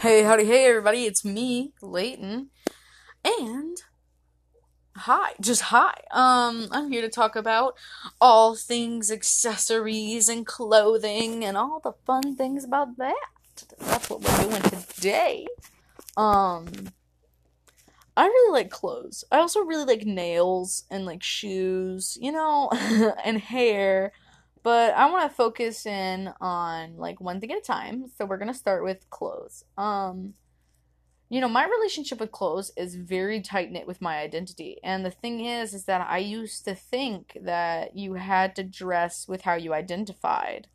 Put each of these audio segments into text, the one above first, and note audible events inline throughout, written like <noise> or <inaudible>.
Hey, howdy, hey, everybody, it's me, Layton, and hi, just hi. Um, I'm here to talk about all things accessories and clothing and all the fun things about that. That's what we're doing today. Um, I really like clothes. I also really like nails and like shoes, you know, <laughs> and hair. But I want to focus in on like one thing at a time. So we're going to start with clothes. Um you know, my relationship with clothes is very tight knit with my identity. And the thing is is that I used to think that you had to dress with how you identified.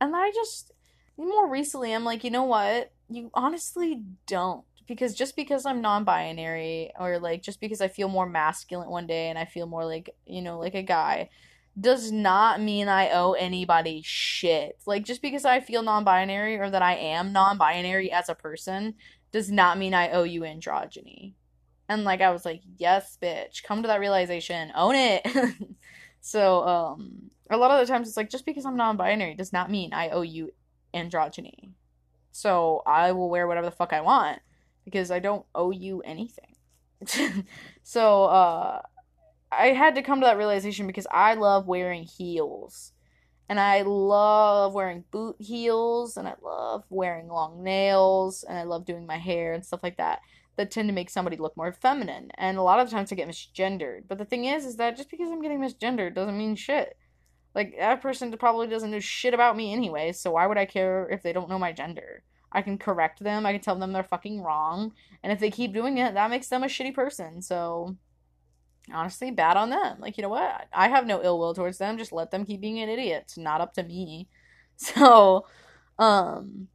And I just more recently I'm like, you know what? You honestly don't because just because I'm non-binary or like just because I feel more masculine one day and I feel more like, you know, like a guy does not mean I owe anybody shit. Like, just because I feel non binary or that I am non binary as a person does not mean I owe you androgyny. And, like, I was like, yes, bitch, come to that realization, own it. <laughs> so, um, a lot of the times it's like, just because I'm non binary does not mean I owe you androgyny. So, I will wear whatever the fuck I want because I don't owe you anything. <laughs> so, uh, I had to come to that realization because I love wearing heels. And I love wearing boot heels and I love wearing long nails and I love doing my hair and stuff like that that tend to make somebody look more feminine. And a lot of times I get misgendered. But the thing is is that just because I'm getting misgendered doesn't mean shit. Like that person probably doesn't know shit about me anyway, so why would I care if they don't know my gender? I can correct them, I can tell them they're fucking wrong, and if they keep doing it, that makes them a shitty person. So honestly bad on them. Like, you know what? I have no ill will towards them. Just let them keep being an idiot. It's not up to me. <laughs> So, um,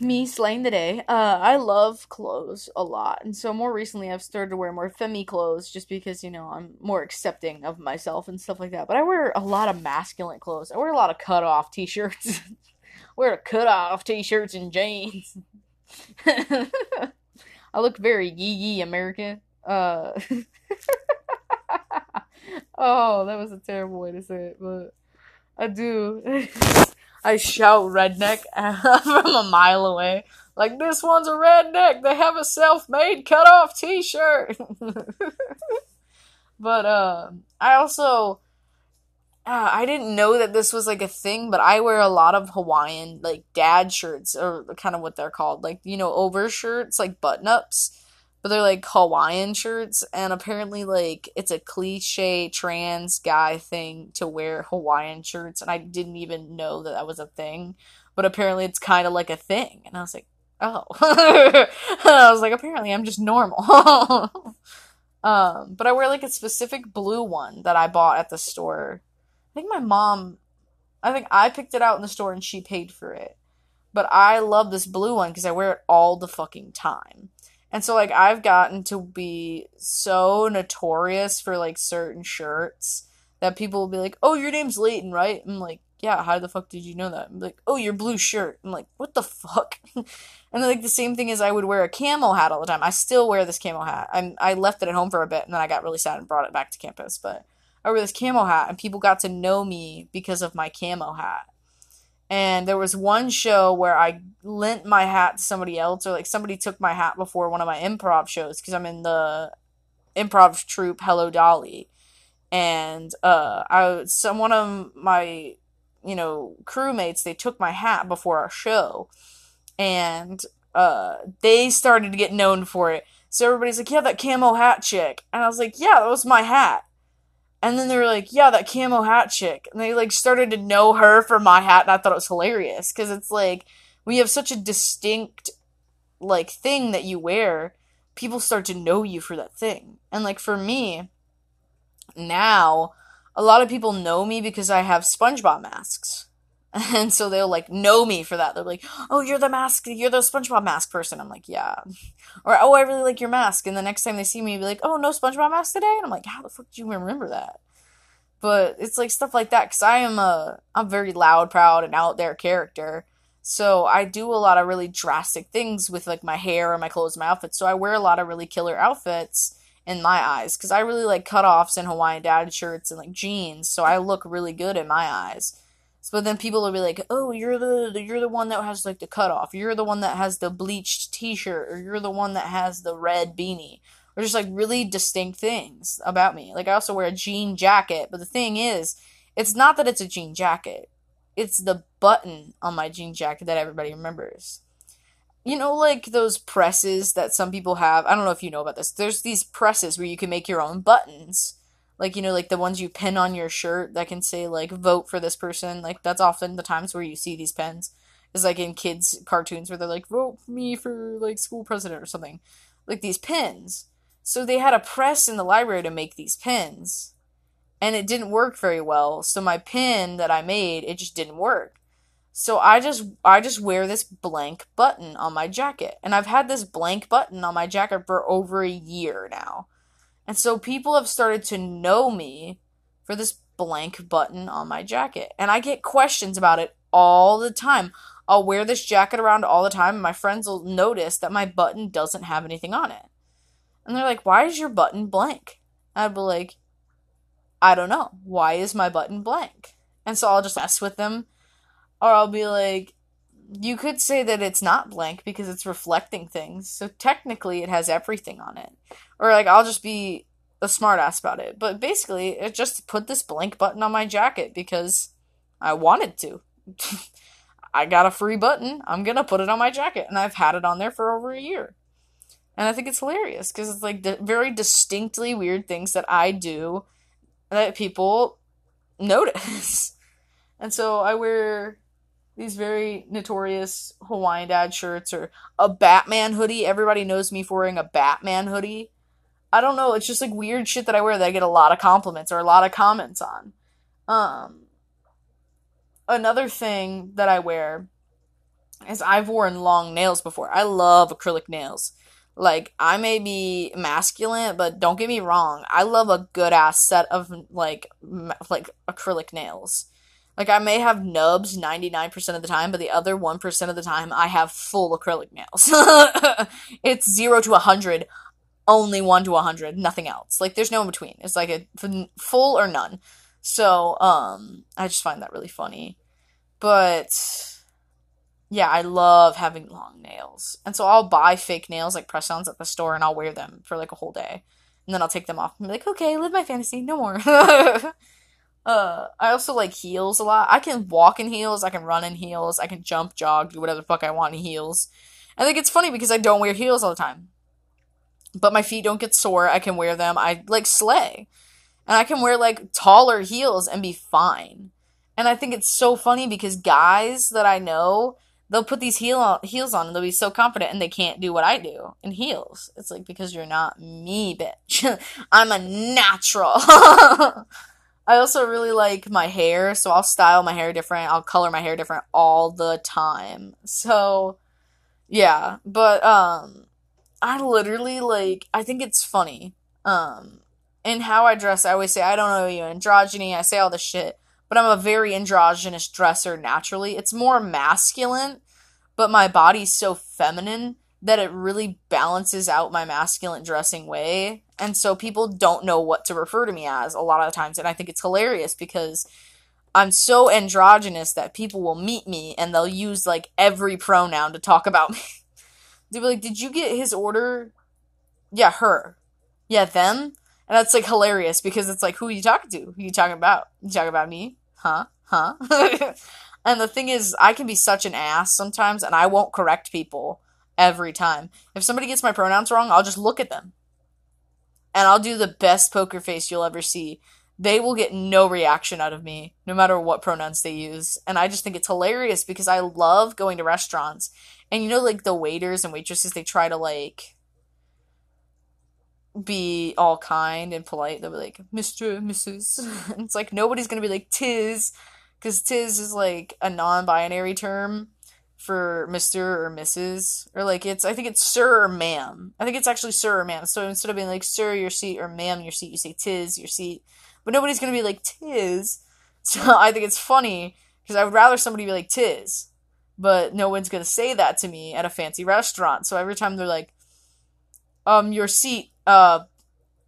me slaying the day. Uh, I love clothes a lot, and so more recently I've started to wear more femi clothes just because you know I'm more accepting of myself and stuff like that. But I wear a lot of masculine clothes. I wear a lot of cut off t-shirts. <laughs> wear cut off t-shirts and jeans. <laughs> I look very yee yee American. Uh, <laughs> oh, that was a terrible way to say it, but I do. <laughs> I shout redneck <laughs> from a mile away. Like, this one's a redneck. They have a self made cut off t shirt. but, uh, I also. Uh, I didn't know that this was like a thing, but I wear a lot of Hawaiian like dad shirts, or kind of what they're called, like you know over shirts, like button ups but they're like Hawaiian shirts, and apparently, like, it's a cliche trans guy thing to wear Hawaiian shirts, and I didn't even know that that was a thing, but apparently, it's kind of like a thing, and I was like, oh. <laughs> I was like, apparently, I'm just normal. <laughs> um, but I wear like a specific blue one that I bought at the store. I think my mom, I think I picked it out in the store and she paid for it. But I love this blue one because I wear it all the fucking time. And so like I've gotten to be so notorious for like certain shirts that people will be like, "Oh, your name's Layton, right?" I'm like, "Yeah, how the fuck did you know that?" I'm like, "Oh, your blue shirt." I'm like, "What the fuck?" <laughs> and then like the same thing is I would wear a camo hat all the time. I still wear this camo hat. I'm I left it at home for a bit and then I got really sad and brought it back to campus, but I wear this camo hat and people got to know me because of my camo hat. And there was one show where I lent my hat to somebody else, or like somebody took my hat before one of my improv shows because I'm in the improv troupe Hello Dolly, and uh, I some one of my you know crewmates they took my hat before our show, and uh, they started to get known for it. So everybody's like, "Yeah, that camo hat chick," and I was like, "Yeah, that was my hat." And then they were like, yeah, that camo hat chick. And they like started to know her for my hat and I thought it was hilarious because it's like we have such a distinct like thing that you wear, people start to know you for that thing. And like for me, now a lot of people know me because I have SpongeBob masks. <laughs> And so they'll like know me for that. They're like, "Oh, you're the mask. You're the SpongeBob mask person." I'm like, "Yeah." <laughs> Or, "Oh, I really like your mask." And the next time they see me, be like, "Oh, no SpongeBob mask today." And I'm like, "How the fuck do you remember that?" But it's like stuff like that because I am a I'm very loud, proud, and out there character. So I do a lot of really drastic things with like my hair and my clothes, and my outfits. So I wear a lot of really killer outfits in my eyes because I really like cutoffs and Hawaiian dad shirts and like jeans. So I look really good in my eyes. So then people will be like, "Oh, you're the you're the one that has like the cutoff. You're the one that has the bleached T-shirt, or you're the one that has the red beanie." Or just like really distinct things about me. Like I also wear a jean jacket, but the thing is, it's not that it's a jean jacket. It's the button on my jean jacket that everybody remembers. You know, like those presses that some people have. I don't know if you know about this. There's these presses where you can make your own buttons like you know like the ones you pin on your shirt that can say like vote for this person. Like that's often the times where you see these pens is like in kids cartoons where they're like vote for me for like school president or something. Like these pins. So they had a press in the library to make these pins. And it didn't work very well. So my pin that i made it just didn't work. So i just i just wear this blank button on my jacket. And i've had this blank button on my jacket for over a year now and so people have started to know me for this blank button on my jacket. And I get questions about it all the time. I'll wear this jacket around all the time, and my friends will notice that my button doesn't have anything on it. And they're like, Why is your button blank? I'd be like, I don't know. Why is my button blank? And so I'll just mess with them. Or I'll be like, you could say that it's not blank because it's reflecting things. So technically, it has everything on it. Or like I'll just be a smartass about it. But basically, it just put this blank button on my jacket because I wanted to. <laughs> I got a free button. I'm gonna put it on my jacket, and I've had it on there for over a year. And I think it's hilarious because it's like the very distinctly weird things that I do that people notice. <laughs> and so I wear these very notorious Hawaiian dad shirts or a Batman hoodie. Everybody knows me for wearing a Batman hoodie. I don't know, it's just like weird shit that I wear that I get a lot of compliments or a lot of comments on. Um another thing that I wear is I've worn long nails before. I love acrylic nails. Like I may be masculine, but don't get me wrong. I love a good ass set of like like acrylic nails. Like I may have nubs 99% of the time, but the other 1% of the time I have full acrylic nails. <laughs> it's 0 to 100, only 1 to 100, nothing else. Like there's no in between. It's like a full or none. So, um I just find that really funny. But yeah, I love having long nails. And so I'll buy fake nails like press-ons at the store and I'll wear them for like a whole day. And then I'll take them off and be like, "Okay, live my fantasy, no more." <laughs> Uh, I also like heels a lot. I can walk in heels, I can run in heels, I can jump, jog, do whatever the fuck I want in heels. I think it's funny because I don't wear heels all the time. But my feet don't get sore, I can wear them. I like slay. And I can wear like taller heels and be fine. And I think it's so funny because guys that I know, they'll put these heel on, heels on and they'll be so confident and they can't do what I do in heels. It's like because you're not me, bitch. <laughs> I'm a natural. <laughs> I also really like my hair, so I'll style my hair different. I'll color my hair different all the time. So, yeah, but um I literally like I think it's funny. Um in how I dress, I always say I don't know you androgyny. I say all this shit, but I'm a very androgynous dresser naturally. It's more masculine, but my body's so feminine that it really balances out my masculine dressing way. And so people don't know what to refer to me as a lot of the times. And I think it's hilarious because I'm so androgynous that people will meet me and they'll use like every pronoun to talk about me. <laughs> They'll be like, Did you get his order? Yeah, her. Yeah, them. And that's like hilarious because it's like, who are you talking to? Who are you talking about? You talking about me? Huh? Huh? <laughs> and the thing is, I can be such an ass sometimes and I won't correct people every time. If somebody gets my pronouns wrong, I'll just look at them. And I'll do the best poker face you'll ever see. They will get no reaction out of me, no matter what pronouns they use. And I just think it's hilarious because I love going to restaurants. And you know, like the waiters and waitresses, they try to like be all kind and polite. They'll be like, Mr. Mrs. <laughs> it's like nobody's gonna be like tis, because tis is like a non binary term for Mr. or Mrs. Or like it's I think it's sir or ma'am. I think it's actually sir or ma'am. So instead of being like sir your seat or ma'am your seat, you say tis your seat. But nobody's gonna be like tis. <laughs> So I think it's funny because I would rather somebody be like tis. But no one's gonna say that to me at a fancy restaurant. So every time they're like, um, your seat, uh,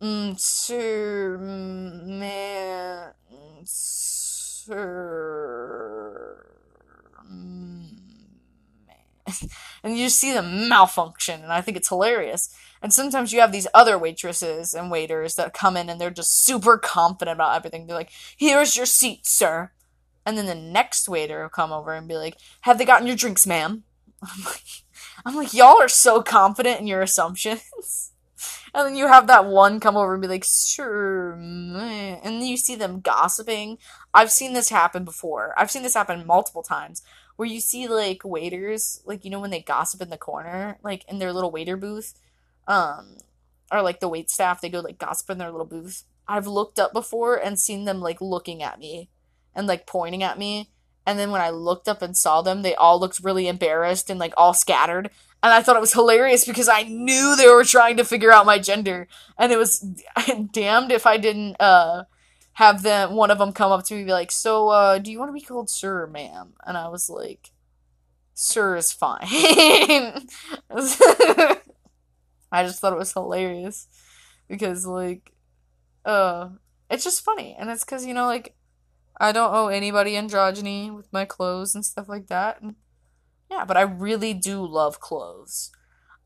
mm, sir, ma'am, sir <laughs> and you just see them malfunction, and I think it's hilarious. And sometimes you have these other waitresses and waiters that come in and they're just super confident about everything. They're like, "Here's your seat, sir," and then the next waiter will come over and be like, "Have they gotten your drinks, ma'am?" <laughs> I'm like, I'm like, y'all are so confident in your assumptions. <laughs> And then you have that one come over and be like, sure, and then you see them gossiping. I've seen this happen before. I've seen this happen multiple times where you see like waiters, like you know when they gossip in the corner, like in their little waiter booth, um, or like the wait staff, they go like gossip in their little booth. I've looked up before and seen them like looking at me and like pointing at me. And then when I looked up and saw them, they all looked really embarrassed and like all scattered and I thought it was hilarious because I knew they were trying to figure out my gender, and it was <laughs> damned if I didn't uh, have them one of them come up to me be like, "So, uh, do you want to be called sir or ma'am?" And I was like, "Sir is fine." <laughs> I just thought it was hilarious because like, uh, it's just funny, and it's because you know like. I don't owe anybody androgyny with my clothes and stuff like that. And yeah, but I really do love clothes.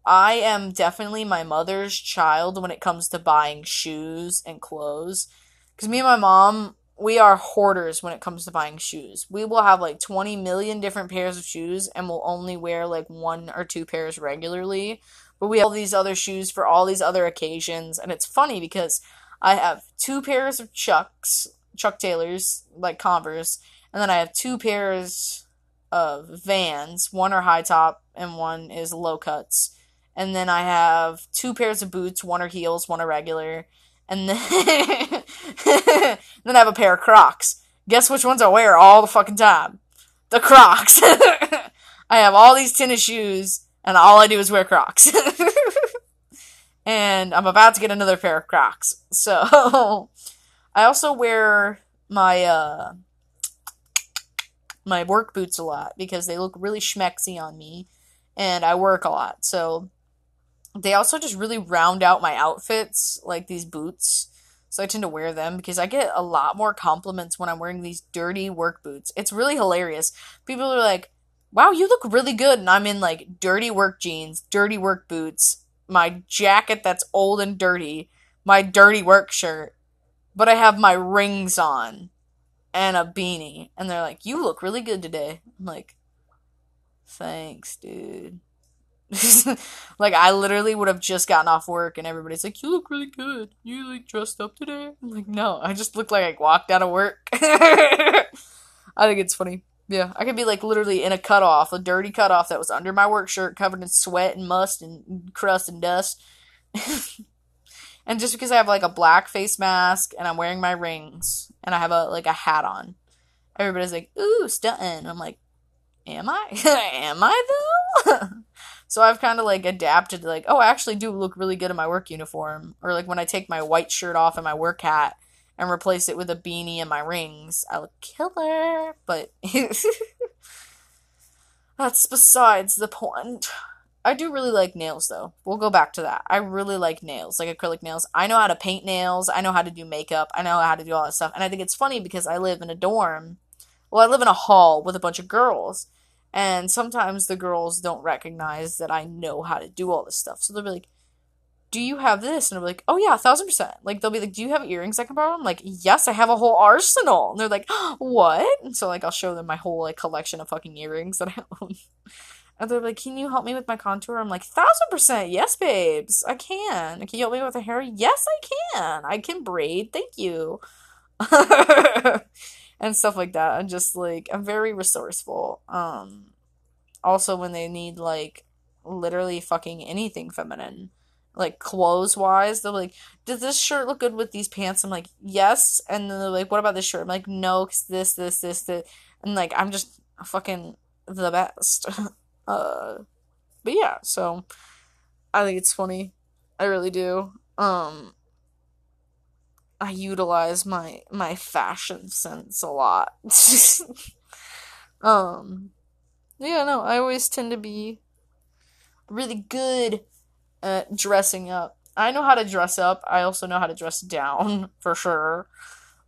I am definitely my mother's child when it comes to buying shoes and clothes. Because me and my mom, we are hoarders when it comes to buying shoes. We will have like 20 million different pairs of shoes and we'll only wear like one or two pairs regularly. But we have all these other shoes for all these other occasions. And it's funny because I have two pairs of Chucks, Chuck Taylors, like Converse. And then I have two pairs of Vans. One are high top and one is low cuts. And then I have two pairs of boots. One are heels, one are regular. And then <laughs> then I have a pair of Crocs. Guess which ones I wear all the fucking time? The Crocs. <laughs> I have all these tennis shoes, and all I do is wear Crocs. <laughs> and I'm about to get another pair of Crocs. So I also wear my uh my work boots a lot because they look really schmexy on me and I work a lot. So they also just really round out my outfits, like these boots. So I tend to wear them because I get a lot more compliments when I'm wearing these dirty work boots. It's really hilarious. People are like, wow, you look really good. And I'm in like dirty work jeans, dirty work boots, my jacket that's old and dirty, my dirty work shirt, but I have my rings on and a beanie. And they're like, You look really good today. I'm like, Thanks, dude. <laughs> like I literally would have just gotten off work and everybody's like, You look really good. You like dressed up today? I'm like, no, I just look like I walked out of work. <laughs> I think it's funny. Yeah, I could be like literally in a cutoff, a dirty cutoff that was under my work shirt, covered in sweat and must and crust and dust. <laughs> and just because I have like a black face mask and I'm wearing my rings, and I have a like a hat on. Everybody's like, "Ooh, stunting." I'm like, "Am I? <laughs> Am I though?" <laughs> so I've kind of like adapted to like, "Oh, I actually do look really good in my work uniform." Or like when I take my white shirt off and my work hat and replace it with a beanie and my rings, I look killer. But <laughs> that's besides the point. I do really like nails though. We'll go back to that. I really like nails, like acrylic nails. I know how to paint nails. I know how to do makeup. I know how to do all that stuff. And I think it's funny because I live in a dorm. Well, I live in a hall with a bunch of girls. And sometimes the girls don't recognize that I know how to do all this stuff. So they'll be like, Do you have this? And I'll be like, Oh, yeah, thousand percent. Like, they'll be like, Do you have earrings I can borrow? I'm like, Yes, I have a whole arsenal. And they're like, <gasps> What? And so, like, I'll show them my whole, like, collection of fucking earrings that I own. <laughs> And they're like, Can you help me with my contour? I'm like, Thousand percent, yes, babes, I can. Can you help me with the hair? Yes, I can. I can braid, thank you. <laughs> and stuff like that. I'm just like, I'm very resourceful. Um, also, when they need like literally fucking anything feminine, like clothes wise, they're like, Does this shirt look good with these pants? I'm like, Yes. And then they're like, What about this shirt? I'm like, No, cause this, this, this, this. And like, I'm just fucking the best. <laughs> Uh, but yeah, so I think it's funny. I really do. Um, I utilize my my fashion sense a lot. <laughs> um, yeah, no, I always tend to be really good at dressing up. I know how to dress up. I also know how to dress down <laughs> for sure.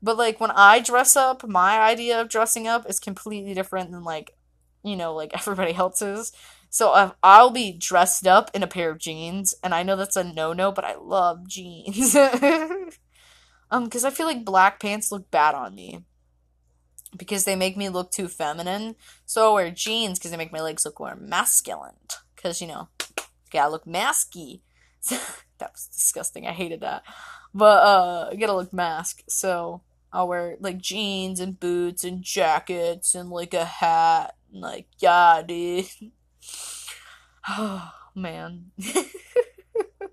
But like when I dress up, my idea of dressing up is completely different than like you know, like <laughs> everybody else's. So uh, I'll be dressed up in a pair of jeans, and I know that's a no no, but I love jeans. <laughs> um, because I feel like black pants look bad on me because they make me look too feminine. So I wear jeans because they make my legs look more masculine. Because, you know, gotta look masky. <laughs> that was disgusting. I hated that. But, uh, I gotta look mask. So I'll wear, like, jeans and boots and jackets and, like, a hat. Like, yeah, dude. Oh, <sighs> man. <laughs> but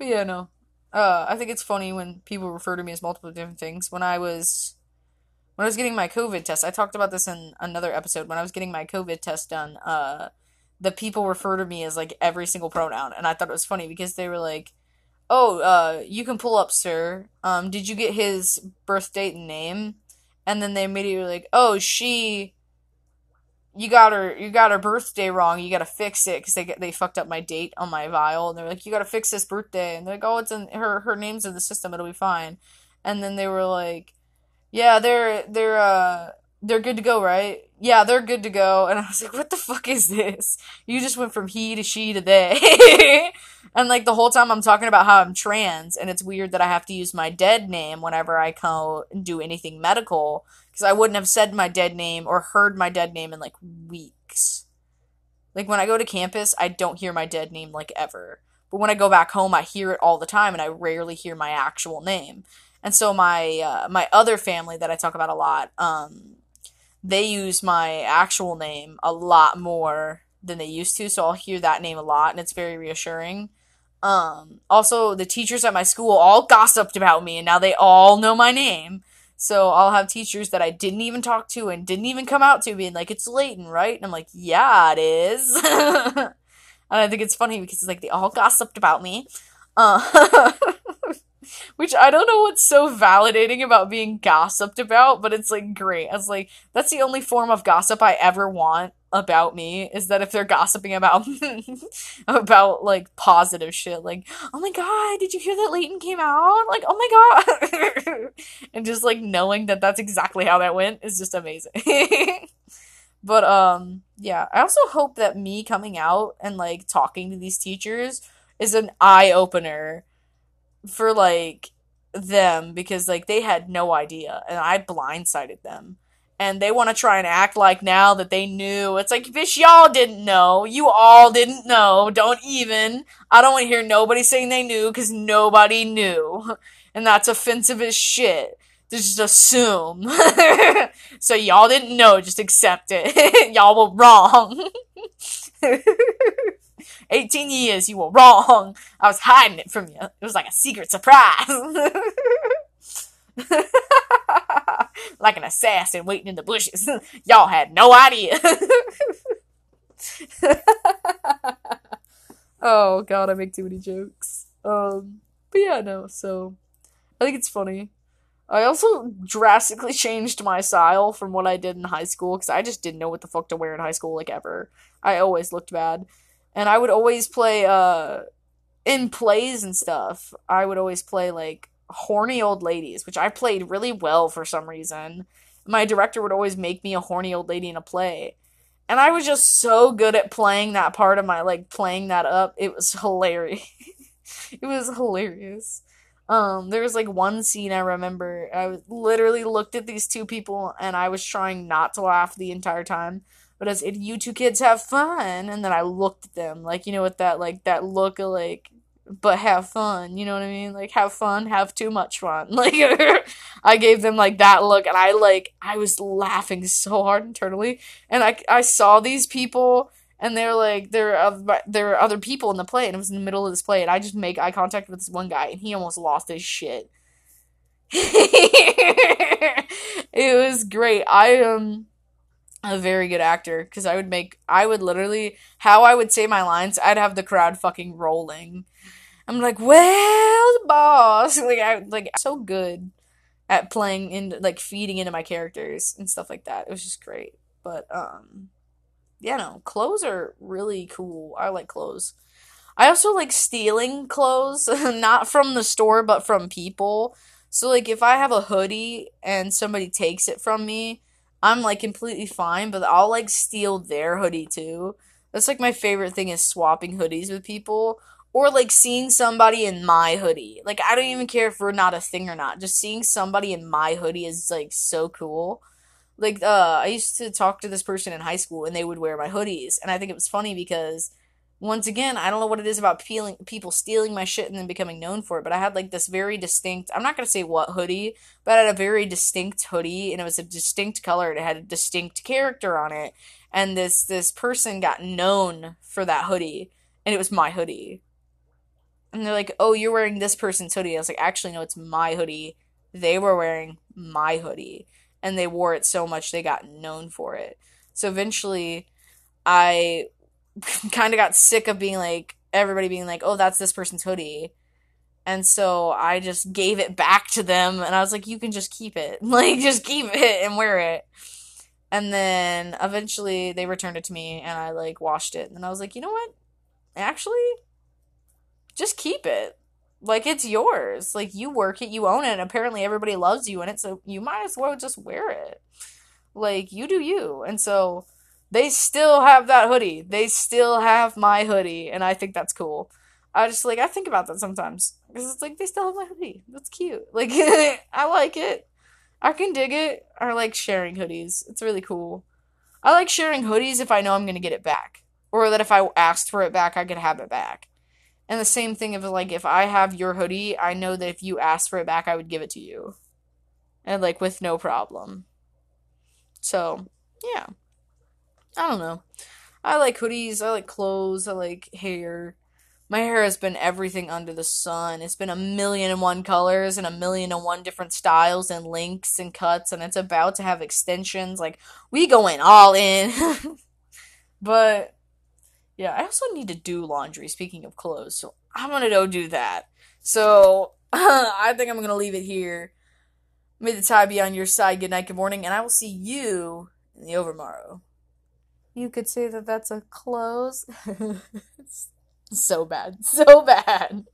yeah, no. Uh, I think it's funny when people refer to me as multiple different things. When I was when I was getting my COVID test, I talked about this in another episode. When I was getting my COVID test done, uh, the people refer to me as like every single pronoun, and I thought it was funny because they were like, "Oh, uh, you can pull up, sir. Um, did you get his birth date and name?" And then they immediately were like, "Oh, she." You got her. You got her birthday wrong. You got to fix it because they get they fucked up my date on my vial. And they're like, you got to fix this birthday. And they're like, oh, it's in her her name's in the system. It'll be fine. And then they were like, yeah, they're they're uh they're good to go, right? Yeah, they're good to go. And I was like, what the fuck is this? You just went from he to she to they. <laughs> and like the whole time I'm talking about how I'm trans and it's weird that I have to use my dead name whenever I come do anything medical because I wouldn't have said my dead name or heard my dead name in like weeks. Like when I go to campus, I don't hear my dead name like ever. But when I go back home, I hear it all the time and I rarely hear my actual name. And so my uh, my other family that I talk about a lot, um, they use my actual name a lot more than they used to. So I'll hear that name a lot, and it's very reassuring. Um, also, the teachers at my school all gossiped about me, and now they all know my name. So I'll have teachers that I didn't even talk to and didn't even come out to being like, it's Layton, right? And I'm like, yeah, it is. <laughs> and I think it's funny because it's like they all gossiped about me. Uh, <laughs> which I don't know what's so validating about being gossiped about, but it's like great. I was like, that's the only form of gossip I ever want about me is that if they're gossiping about <laughs> about like positive shit, like, oh my god, did you hear that Layton came out? Like, oh my god, <laughs> and just like knowing that that's exactly how that went is just amazing. <laughs> but um, yeah, I also hope that me coming out and like talking to these teachers is an eye opener for like them because like they had no idea and I blindsided them. And they want to try and act like now that they knew. It's like, bitch, y'all didn't know. You all didn't know. Don't even. I don't want to hear nobody saying they knew because nobody knew. <laughs> And that's offensive as shit. To just assume. <laughs> so y'all didn't know, just accept it. <laughs> y'all were wrong. 18 years, you were wrong. I was hiding it from you. It was like a secret surprise. <laughs> like an assassin waiting in the bushes. <laughs> Y'all had no idea. <laughs> oh god, I make too many jokes. Um, but yeah, no, so I think it's funny. I also drastically changed my style from what I did in high school because I just didn't know what the fuck to wear in high school, like ever. I always looked bad and I would always play uh in plays and stuff. I would always play like horny old ladies, which I played really well for some reason. My director would always make me a horny old lady in a play. And I was just so good at playing that part of my like playing that up. It was <laughs> hilarious. it was hilarious. Um, there was like one scene I remember. I literally looked at these two people and I was trying not to laugh the entire time but as if you two kids have fun and then i looked at them like you know with that like that look of like but have fun you know what i mean? Like have fun have too much fun. <laughs> Like i gave them like that look and i like i was laughing so hard internally and i i saw these people and they're like there are there are other people in the play and it was in the middle of this play and i just make eye contact with this one guy and he almost lost his shit. <laughs> It was great. I um a very good actor because I would make I would literally how I would say my lines I'd have the crowd fucking rolling. I'm like, well, boss, <laughs> like I like so good at playing in like feeding into my characters and stuff like that. It was just great. But um, yeah, no, clothes are really cool. I like clothes. I also like stealing clothes, <laughs> not from the store but from people. So like if I have a hoodie and somebody takes it from me I'm like completely fine, but I'll like steal their hoodie too. That's like my favorite thing is swapping hoodies with people or like seeing somebody in my hoodie. Like I don't even care if we're not a thing or not. Just seeing somebody in my hoodie is like so cool. Like uh I used to talk to this person in high school and they would wear my hoodies and I think it was funny because once again, I don't know what it is about feeling, people stealing my shit and then becoming known for it, but I had like this very distinct, I'm not going to say what hoodie, but I had a very distinct hoodie and it was a distinct color and it had a distinct character on it. And this this person got known for that hoodie and it was my hoodie. And they're like, "Oh, you're wearing this person's hoodie." I was like, "Actually, no, it's my hoodie. They were wearing my hoodie." And they wore it so much they got known for it. So eventually I <laughs> kind of got sick of being like everybody being like, "Oh, that's this person's hoodie." And so I just gave it back to them and I was like, "You can just keep it. <laughs> Like just keep it and wear it." And then eventually they returned it to me and I like washed it. And I was like, "You know what? Actually, just keep it. Like it's yours. Like you work it, you own it. And apparently everybody loves you in it, so you might as well just wear it. Like you do you." And so they still have that hoodie. They still have my hoodie, and I think that's cool. I just like I think about that sometimes because it's like they still have my hoodie. That's cute. <laughs> Like I like it. I can dig it. I like sharing hoodies. It's really cool. I like sharing hoodies if I know I'm gonna get it back, or that if I asked for it back, I could have it back. And the same thing of like if I have your hoodie, I know that if you asked for it back, I would give it to you, and like with no problem. So yeah. I don't know. I like hoodies, I like clothes, I like hair. My hair has been everything under the sun. It's been a million and one colors and a million and one different styles and lengths and cuts, and it's about to have extensions. Like, we going all in. <laughs> but, yeah, I also need to do laundry, speaking of clothes, so I'm gonna go do that. So, <laughs> I think I'm gonna leave it here. May the tie be on your side. Good night, good morning, and I will see you in the overmorrow. You could say that that's a close. <laughs> so bad. So bad.